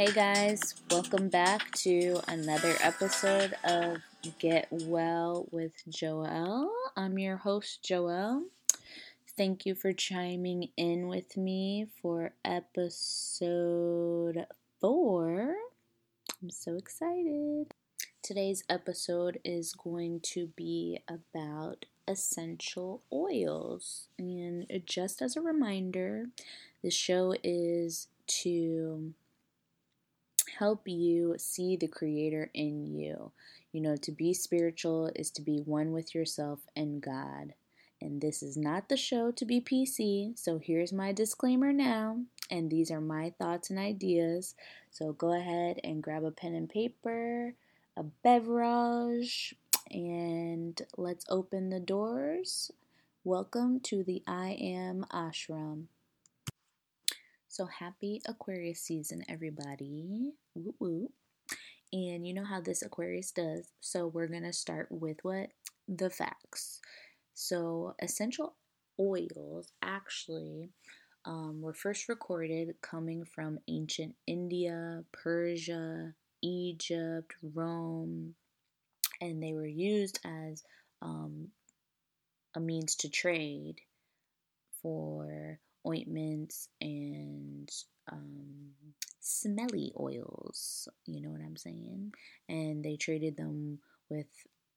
Hey guys, welcome back to another episode of Get Well with Joelle. I'm your host, Joelle. Thank you for chiming in with me for episode four. I'm so excited. Today's episode is going to be about essential oils. And just as a reminder, the show is to help you see the Creator in you. You know, to be spiritual is to be one with yourself and God. And this is not the show to be PC, so here's my disclaimer now. And these are my thoughts and ideas. So go ahead and grab a pen and paper, a beverage, and let's open the doors. Welcome to the I Am Ashram. So happy Aquarius season, everybody. Woo. And you know how this Aquarius does. So we're going to start with what? The facts. So essential oils actually um, were first recorded coming from ancient India, Persia, Egypt, Rome, and they were used as um, a means to trade for ointments and um, smelly oils. You know what I'm saying? And they traded them with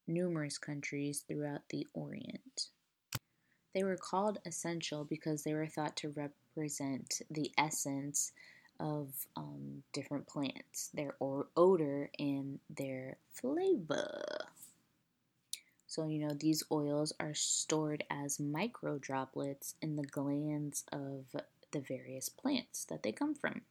numerous countries throughout the Orient. They were called essential because they were thought to represent the essence of um, different plants, their or- odor, and their flavor. So, you know, these oils are stored as micro droplets in the glands of the various plants that they come from.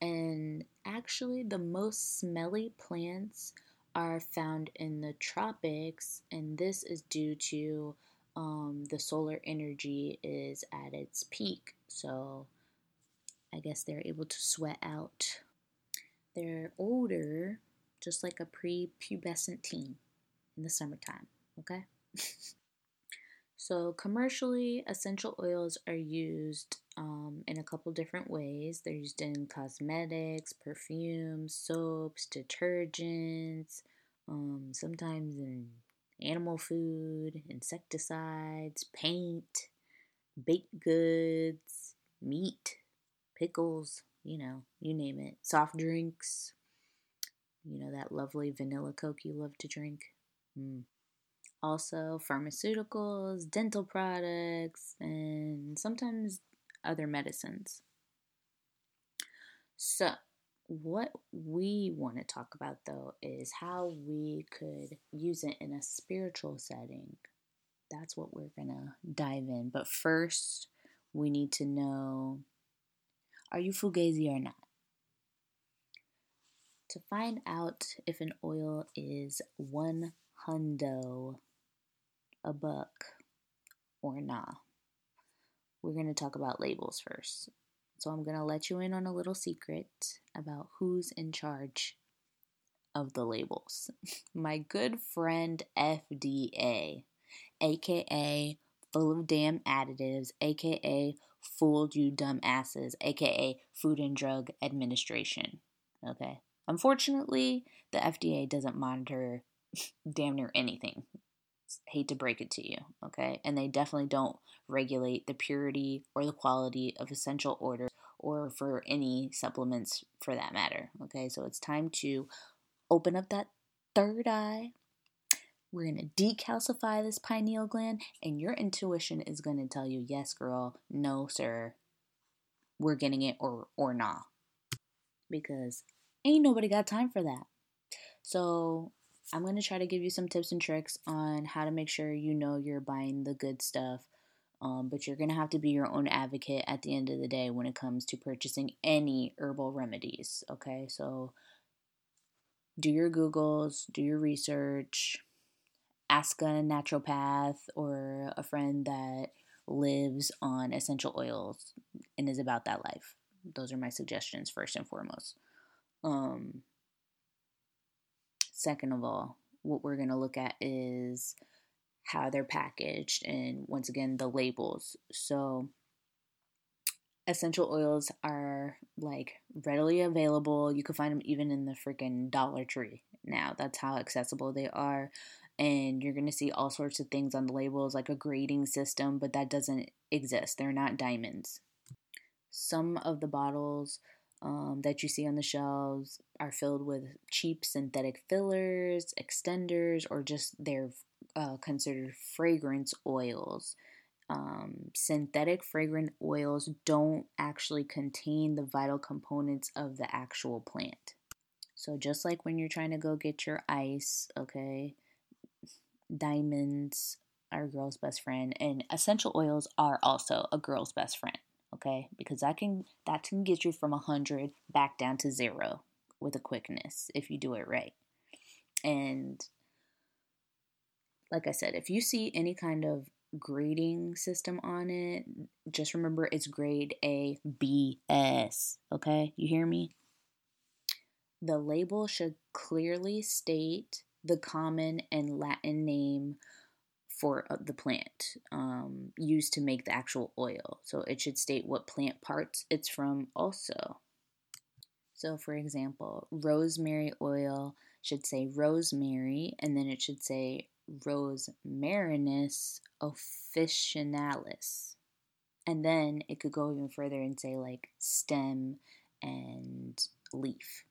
And actually, the most smelly plants are found in the tropics, and this is due to um, the solar energy is at its peak. So, I guess they're able to sweat out their odor just like a prepubescent teen in the summertime okay? so, commercially, essential oils are used um, in a couple different ways. They're used in cosmetics, perfumes, soaps, detergents, um, sometimes in animal food, insecticides, paint, baked goods, meat, pickles, you know, you name it, soft drinks. You know, that lovely vanilla Coke you love to drink. Mm also pharmaceuticals, dental products, and sometimes other medicines. So, what we want to talk about though is how we could use it in a spiritual setting. That's what we're going to dive in. But first, we need to know are you fugazi or not? To find out if an oil is one hundo a buck or nah. We're going to talk about labels first. So I'm going to let you in on a little secret about who's in charge of the labels. My good friend FDA, aka full of damn additives, aka fooled you dumb asses, aka Food and Drug Administration. Okay. Unfortunately, the FDA doesn't monitor damn near anything hate to break it to you, okay? And they definitely don't regulate the purity or the quality of essential oils or for any supplements for that matter, okay? So it's time to open up that third eye. We're going to decalcify this pineal gland, and your intuition is going to tell you, yes, girl, no, sir, we're getting it, or, or nah. Because ain't nobody got time for that. So I'm going to try to give you some tips and tricks on how to make sure you know you're buying the good stuff. Um, but you're going to have to be your own advocate at the end of the day when it comes to purchasing any herbal remedies. Okay, so do your Googles, do your research, ask a naturopath or a friend that lives on essential oils and is about that life. Those are my suggestions, first and foremost. Um, Second of all, what we're going to look at is how they're packaged and once again the labels. So essential oils are like readily available. You can find them even in the freaking Dollar Tree now. That's how accessible they are. And you're going to see all sorts of things on the labels, like a grading system, but that doesn't exist. They're not diamonds. Some of the bottles um, that you see on the shelves are filled with cheap synthetic fillers, extenders, or just they're uh, considered fragrance oils. Um, synthetic fragrant oils don't actually contain the vital components of the actual plant. So, just like when you're trying to go get your ice, okay, diamonds are a girl's best friend, and essential oils are also a girl's best friend okay? Because that can that can get you from 100 back down to 0 with a quickness if you do it right. And like I said, if you see any kind of grading system on it, just remember it's grade A B S, okay? You hear me? The label should clearly state the common and Latin name for uh, the plant um, used to make the actual oil. So it should state what plant parts it's from also. So, for example, rosemary oil should say rosemary, and then it should say Rosmarinus officinalis. And then it could go even further and say like stem and leaf.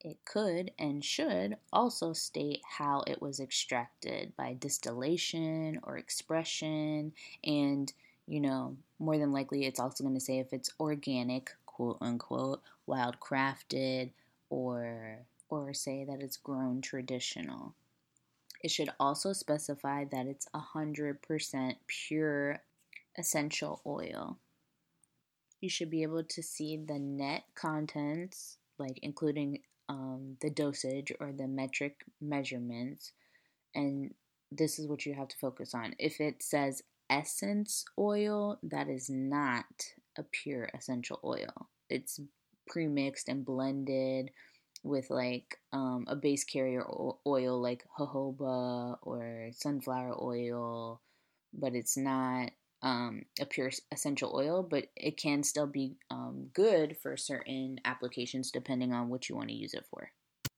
It could and should also state how it was extracted by distillation or expression, and you know, more than likely, it's also going to say if it's organic, quote unquote, wild crafted, or or say that it's grown traditional. It should also specify that it's 100% pure essential oil. You should be able to see the net contents, like including um, the dosage or the metric measurements, and this is what you have to focus on. If it says essence oil, that is not a pure essential oil. It's pre-mixed and blended with like um, a base carrier oil like jojoba or sunflower oil, but it's not um, a pure essential oil, but it can still be um, good for certain applications depending on what you want to use it for.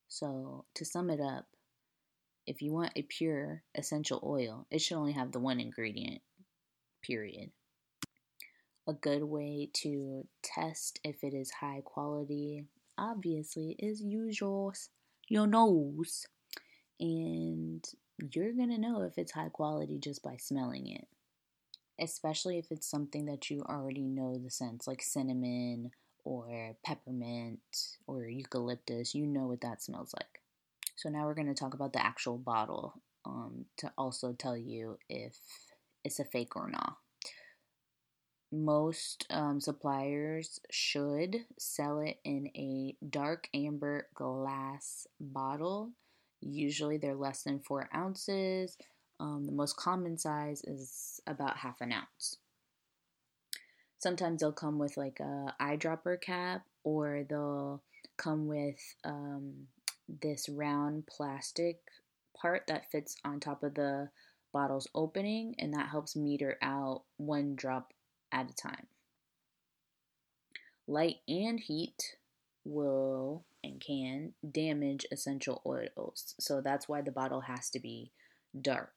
So, to sum it up, if you want a pure essential oil, it should only have the one ingredient, period. A good way to test if it is high quality, obviously, is use your, your nose. And you're to know if it's high quality just by smelling it especially if it's something that you already know the scents, like cinnamon or peppermint or eucalyptus. You know what that smells like. So now we're going to talk about the actual bottle um, to also tell you if it's a fake or not. Most um, suppliers should sell it in a dark amber glass bottle. Usually they're less than four ounces. Um, the most common size is about half an ounce. Sometimes they'll come with like a eyedropper cap, or they'll come with um, this round plastic part that fits on top of the bottle's opening, and that helps meter out one drop at a time. Light and heat will and can damage essential oils, so that's why the bottle has to be dark.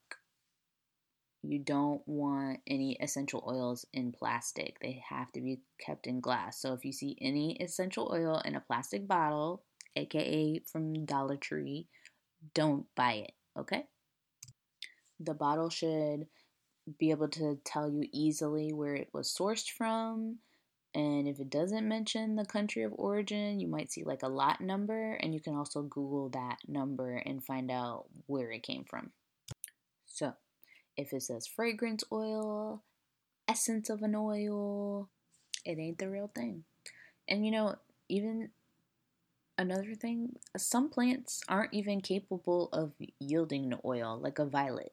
You don't want any essential oils in plastic. They have to be kept in glass. So if you see any essential oil in a plastic bottle, aka from Dollar Tree, don't buy it, okay? The bottle should be able to tell you easily where it was sourced from. And if it doesn't mention the country of origin, you might see like a lot number, and you can also Google that number and find out where it came from. So, if it says fragrance oil, essence of an oil, it ain't the real thing. And you know, even another thing, some plants aren't even capable of yielding the oil, like a violet.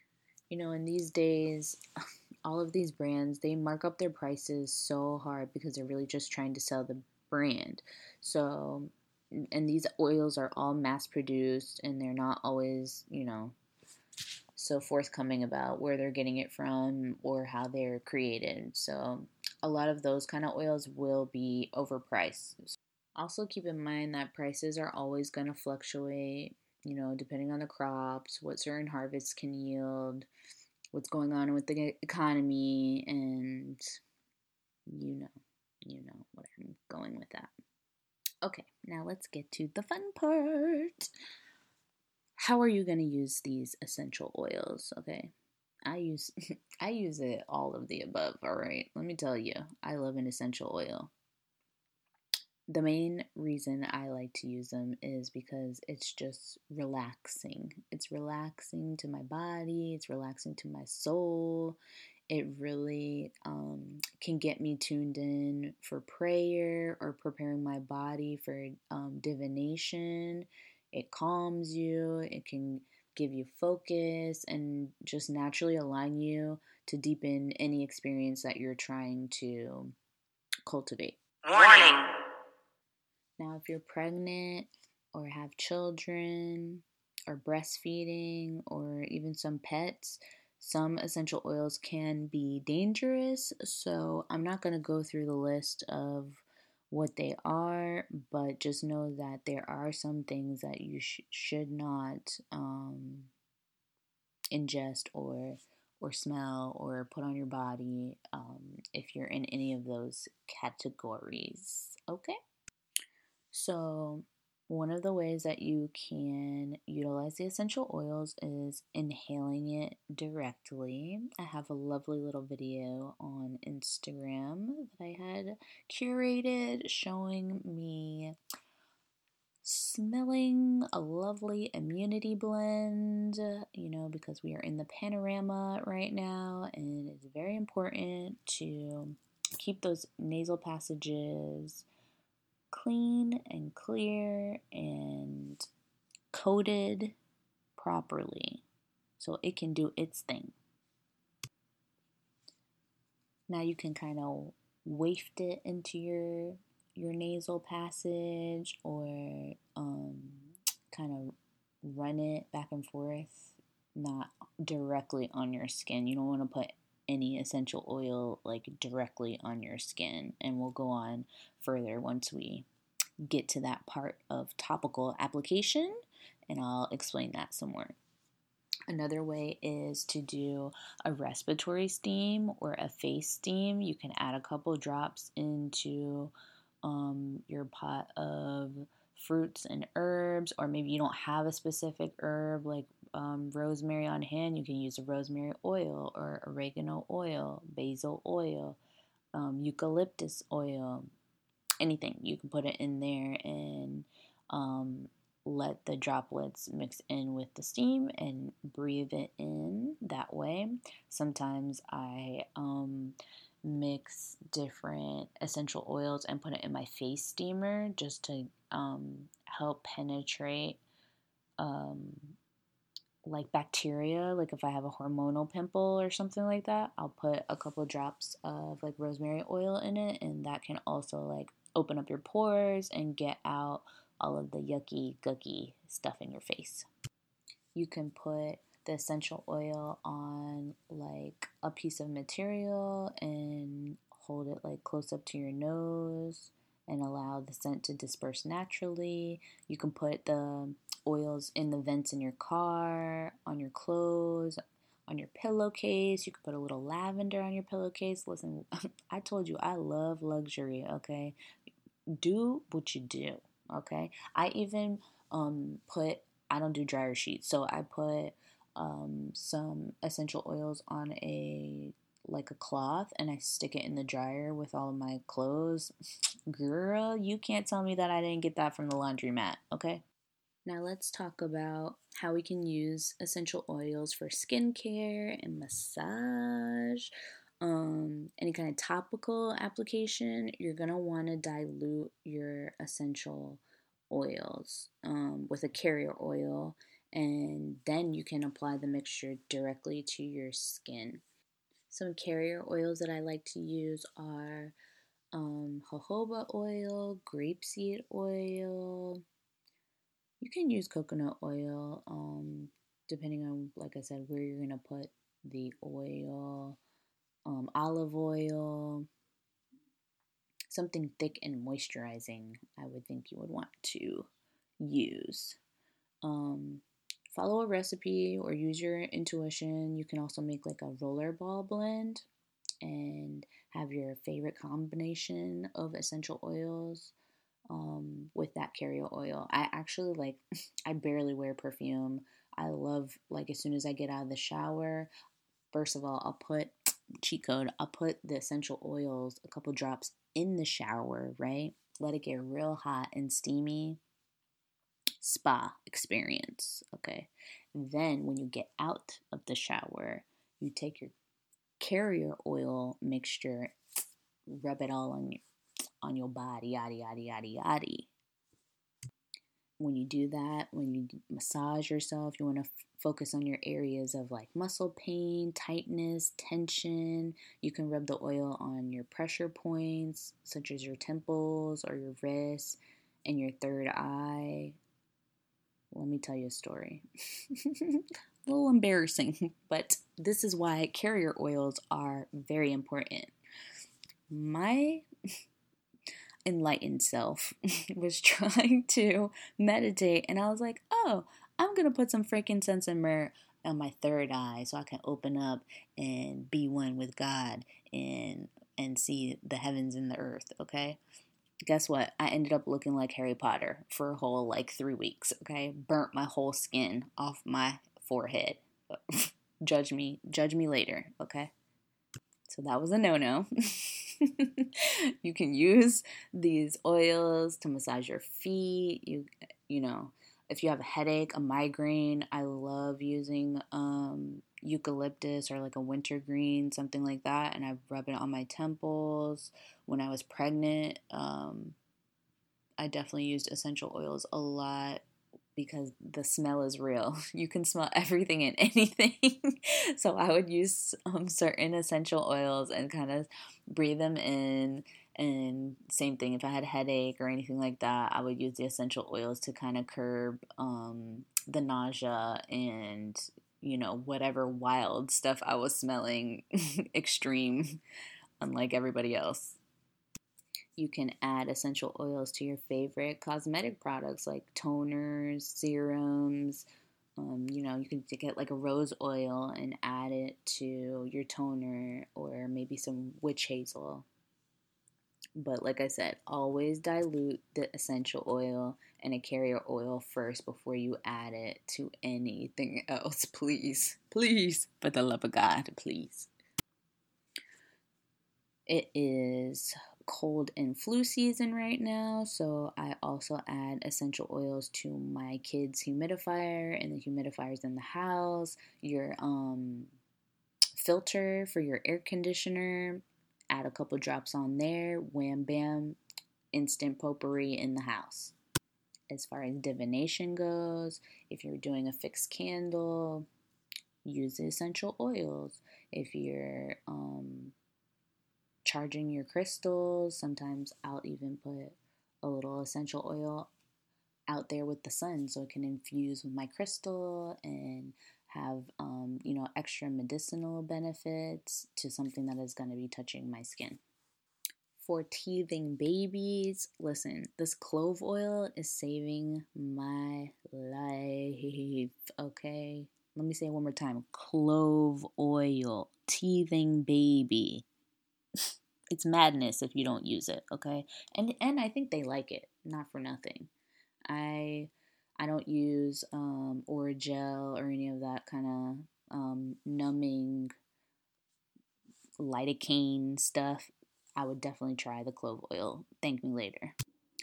You know, in these days, all of these brands, they mark up their prices so hard because they're really just trying to sell the brand. So, and these oils are all mass produced and they're not always, you know, so forthcoming about where they're getting it from or how they're created. So a lot of those kind of oils will be overpriced. Also, keep in mind that prices are always going to fluctuate, you know, depending on the crops, what certain harvests can yield, what's going on with the economy, and you know, you know what I'm going with that. Okay, now let's get to the fun part. How are you going to use these essential oils? Okay, I use I use it all of the above, all right? Let me tell you, I love an essential oil. The main reason I like to use them is because it's just relaxing. It's relaxing to my body, it's relaxing to my soul. It really um, can get me tuned in for prayer or preparing my body for um, divination. It calms you, it can give you focus and just naturally align you to deepen any experience that you're trying to cultivate. Warning! Now, if you're pregnant or have children or breastfeeding or even some pets, some essential oils can be dangerous. So, I'm not going to go through the list of what they are, but just know that there are some things that you sh- should not um, ingest or or smell or put on your body um, if you're in any of those categories. Okay, so one of the ways that you can utilize the essential oils is inhaling it directly. I have a lovely little video on Instagram that I had curated showing me smelling a lovely immunity blend, you know, because we are in the panorama right now, and it's very important to keep those nasal passages clean and clear and coated properly so it can do its thing. Now you can kind of waft it into your your nasal passage or um, kind of run it back and forth, not directly on your skin. You don't want to put any essential oil like directly on your skin, and we'll go on further once we get to that part of topical application, and I'll explain that some more. Another way is to do a respiratory steam or a face steam. You can add a couple drops into um, your pot of fruits and herbs, or maybe you don't have a specific herb like um, rosemary on hand. You can use a rosemary oil or oregano oil, basil oil, um, eucalyptus oil, anything. You can put it in there and um, let the droplets mix in with the steam and breathe it in that way. Sometimes I um, mix different essential oils and put it in my face steamer just to um, help penetrate um, like bacteria. Like if I have a hormonal pimple or something like that, I'll put a couple drops of like rosemary oil in it, and that can also like open up your pores and get out all of the yucky, gooky stuff in your face. You can put the essential oil on like a piece of material and hold it like close up to your nose and allow the scent to disperse naturally. You can put the oils in the vents in your car, on your clothes, on your pillowcase. You could put a little lavender on your pillowcase. Listen, I told you I love luxury, okay? Do what you do, okay? I even um put I don't do dryer sheets, so I put um some essential oils on a like a cloth and I stick it in the dryer with all of my clothes. Girl, you can't tell me that I didn't get that from the laundromat, okay? Now let's talk about how we can use essential oils for skincare and massage. Um, any kind of topical application, you're gonna want to dilute your essential oils um, with a carrier oil, and then you can apply the mixture directly to your skin. Some carrier oils that I like to use are um, jojoba oil, grapeseed oil, you can use coconut oil, um, depending on, like I said, where you're gonna put the oil, um, olive oil. something thick and moisturizing, I would think you would want to use. Um, follow a recipe or use your intuition. You can also make like a rollerball blend and have your favorite combination of essential oils um, with that carrier oil. I actually like, I barely wear perfume. I love, like, as soon as I get out of the shower, first of all, I'll put, cheat code, I'll put the essential oils, a couple drops in the shower, right? Let it get real hot and steamy. Spa experience, okay? Then, when you get out of the shower, you take your carrier oil mixture, rub it all on your on your body, yada yada yada yada. When you do that, when you massage yourself, you want to f- focus on your areas of like muscle pain, tightness, tension. You can rub the oil on your pressure points, such as your temples or your wrists and your third eye. Let me tell you a story. a little embarrassing, but this is why carrier oils are very important. My enlightened self was trying to meditate, and I was like, oh, I'm gonna put some frankincense and myrrh on my third eye so I can open up and be one with God and and see the heavens and the earth, okay? Guess what? I ended up looking like Harry Potter for a whole like 3 weeks, okay? Burnt my whole skin off my forehead. judge me, judge me later, okay? So that was a no-no. you can use these oils to massage your feet. You you know, if you have a headache, a migraine, I love using um, eucalyptus or like a wintergreen, something like that, and I rub it on my temples. When I was pregnant, um, I definitely used essential oils a lot because the smell is real. You can smell everything and anything. so I would use um, certain essential oils and kind of breathe them in. And same thing, if I had a headache or anything like that, I would use the essential oils to kind of curb um, the nausea and, you know, whatever wild stuff I was smelling extreme, unlike everybody else you can add essential oils to your favorite cosmetic products like toners, serums. Um, you know, you can get like a rose oil and add it to your toner or maybe some witch hazel. But like I said, always dilute the essential oil and a carrier oil first before you add it to anything else, please. Please, for the love of God, please. It is cold and flu season right now, so I also add essential oils to my kids' humidifier and the humidifiers in the house, your um, filter for your air conditioner, add a couple drops on there, wham bam, instant potpourri in the house. As far as divination goes, if you're doing a fixed candle, use the essential oils. If you're um, charging your crystals. Sometimes I'll even put a little essential oil out there with the sun so it can infuse with my crystal and have um, you know extra medicinal benefits to something that is going to be touching my skin. For teething babies listen this clove oil is saving my life okay? Let me say it one more time. Clove oil teething baby it's madness if you don't use it, okay? And and I think they like it, not for nothing. I I don't use um Orajel or any of that kind of um, numbing lidocaine stuff. I would definitely try the clove oil. Thank me later.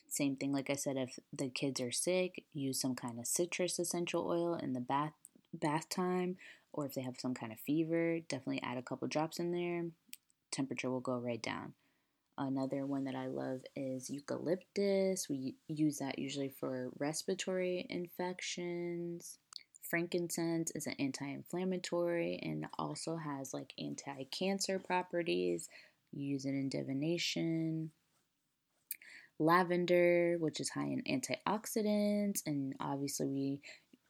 Same thing, like I said, if the kids are sick, use some kind of citrus essential oil in the bath bath time, or if they have some kind of fever, definitely add a couple drops in there temperature will go right down. Another one that I love is eucalyptus. We use that usually for respiratory infections. Frankincense is an anti inflammatory and also has like anti cancer properties. You use it in divination. Lavender, which is high in antioxidants, and obviously we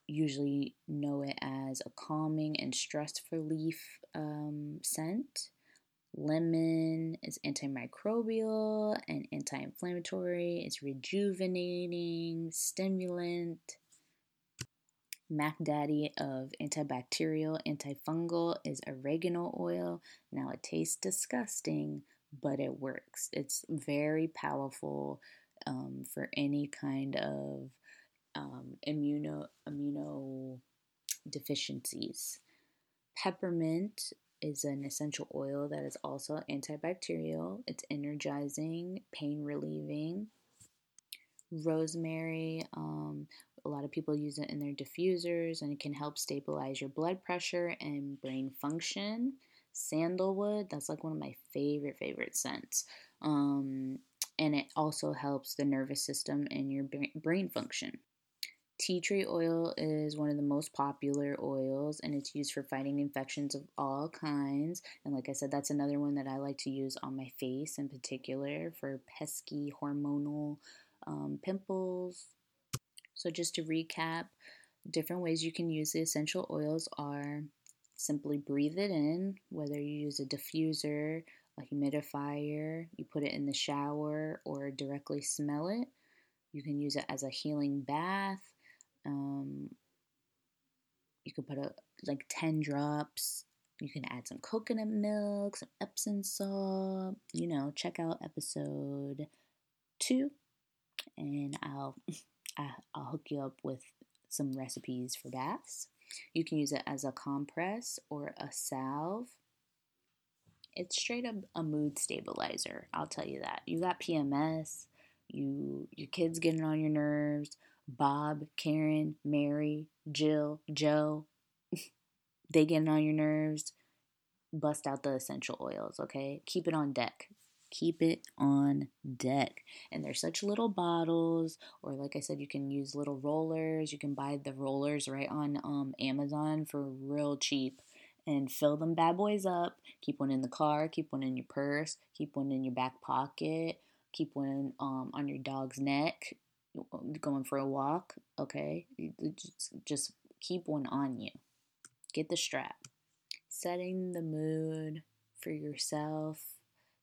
usually know it as a calming and stress relief um, scent Lemon is antimicrobial and anti inflammatory, it's rejuvenating, stimulant. Mac Daddy of antibacterial, antifungal is oregano oil. Now it tastes disgusting, but it works. It's very powerful um, for any kind of um, immuno immuno deficiencies. Peppermint is an essential oil that is also antibacterial. It's energizing, pain relieving. Rosemary, um, a lot of people use it in their diffusers and it can help stabilize your blood pressure and brain function. Sandalwood, that's like one of my favorite, favorite scents. Um, and it also helps the nervous system and your brain function. Tea tree oil is one of the most popular oils and it's used for fighting infections of all kinds. And like I said, that's another one that I like to use on my face in particular for pesky hormonal um, pimples. So, just to recap, different ways you can use the essential oils are simply breathe it in, whether you use a diffuser, a humidifier, you put it in the shower, or directly smell it. You can use it as a healing bath um, you could put a, like 10 drops. You can add some coconut milk, some Epsom salt. You know, check out episode two, and I'll I'll hook you up with some recipes for baths. You can use it as a compress or a salve. It's straight up a mood stabilizer. I'll tell you that. You got PMS. You your kids getting on your nerves Bob, Karen, Mary, Jill, Joe, they getting on your nerves, bust out the essential oils, okay? Keep it on deck. Keep it on deck. And they're such little bottles, or like I said, you can use little rollers. You can buy the rollers right on um, Amazon for real cheap and fill them bad boys up. Keep one in the car, keep one in your purse, keep one in your back pocket, keep one um, on your dog's neck going for a walk, okay? Just, keep one on you. Get the strap. Setting the mood for yourself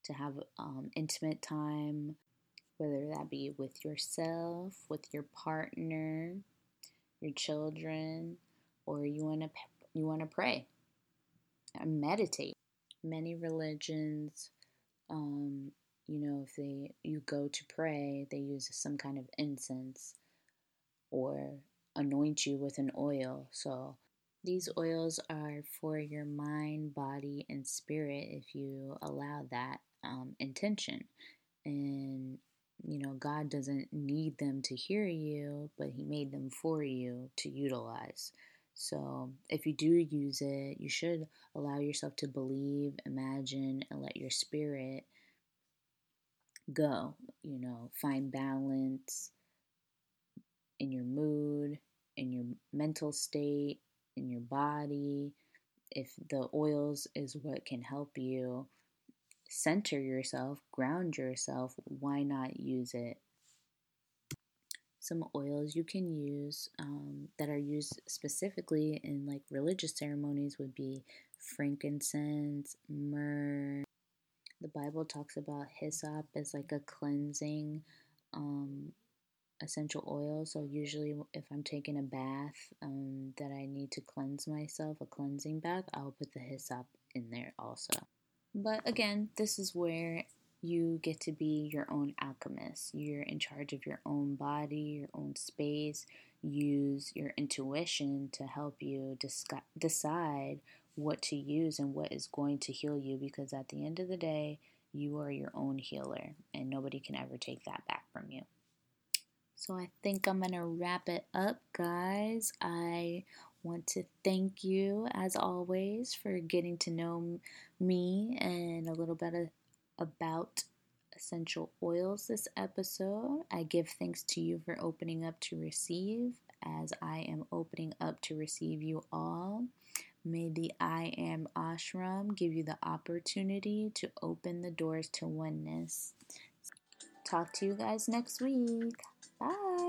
to have um, intimate time, whether that be with yourself, with your partner, your children, or you want to you want to pray meditate. Many religions um, you know, if they you go to pray, they use some kind of incense or anoint you with an oil. So these oils are for your mind, body, and spirit if you allow that um, intention. And you know, God doesn't need them to hear you, but He made them for you to utilize. So, if you do use it, you should allow yourself to believe, imagine, and let your spirit go. You know, find balance in your mood, in your mental state, in your body. If the oils is what can help you center yourself, ground yourself, why not use it? Some oils you can use um, that are used specifically in like religious ceremonies would be frankincense, myrrh, the Bible talks about hyssop as like a cleansing um, essential oil. So usually, if I'm taking a bath um, that I need to cleanse myself, a cleansing bath, I'll put the hyssop in there also. But again, this is where you get to be your own alchemist. You're in charge of your own body, your own space. Use your intuition to help you decide what to use and what is going to heal you because at the end of the day, you are your own healer and nobody can ever take that back from you. So I think I'm going to wrap it up, guys. I want to thank you, as always, for getting to know me and a little bit of, about essential oils this episode. I give thanks to you for opening up to receive, as I am opening up to receive you all. May the I Am Ashram give you the opportunity to open the doors to oneness. Talk to you guys next week. Bye.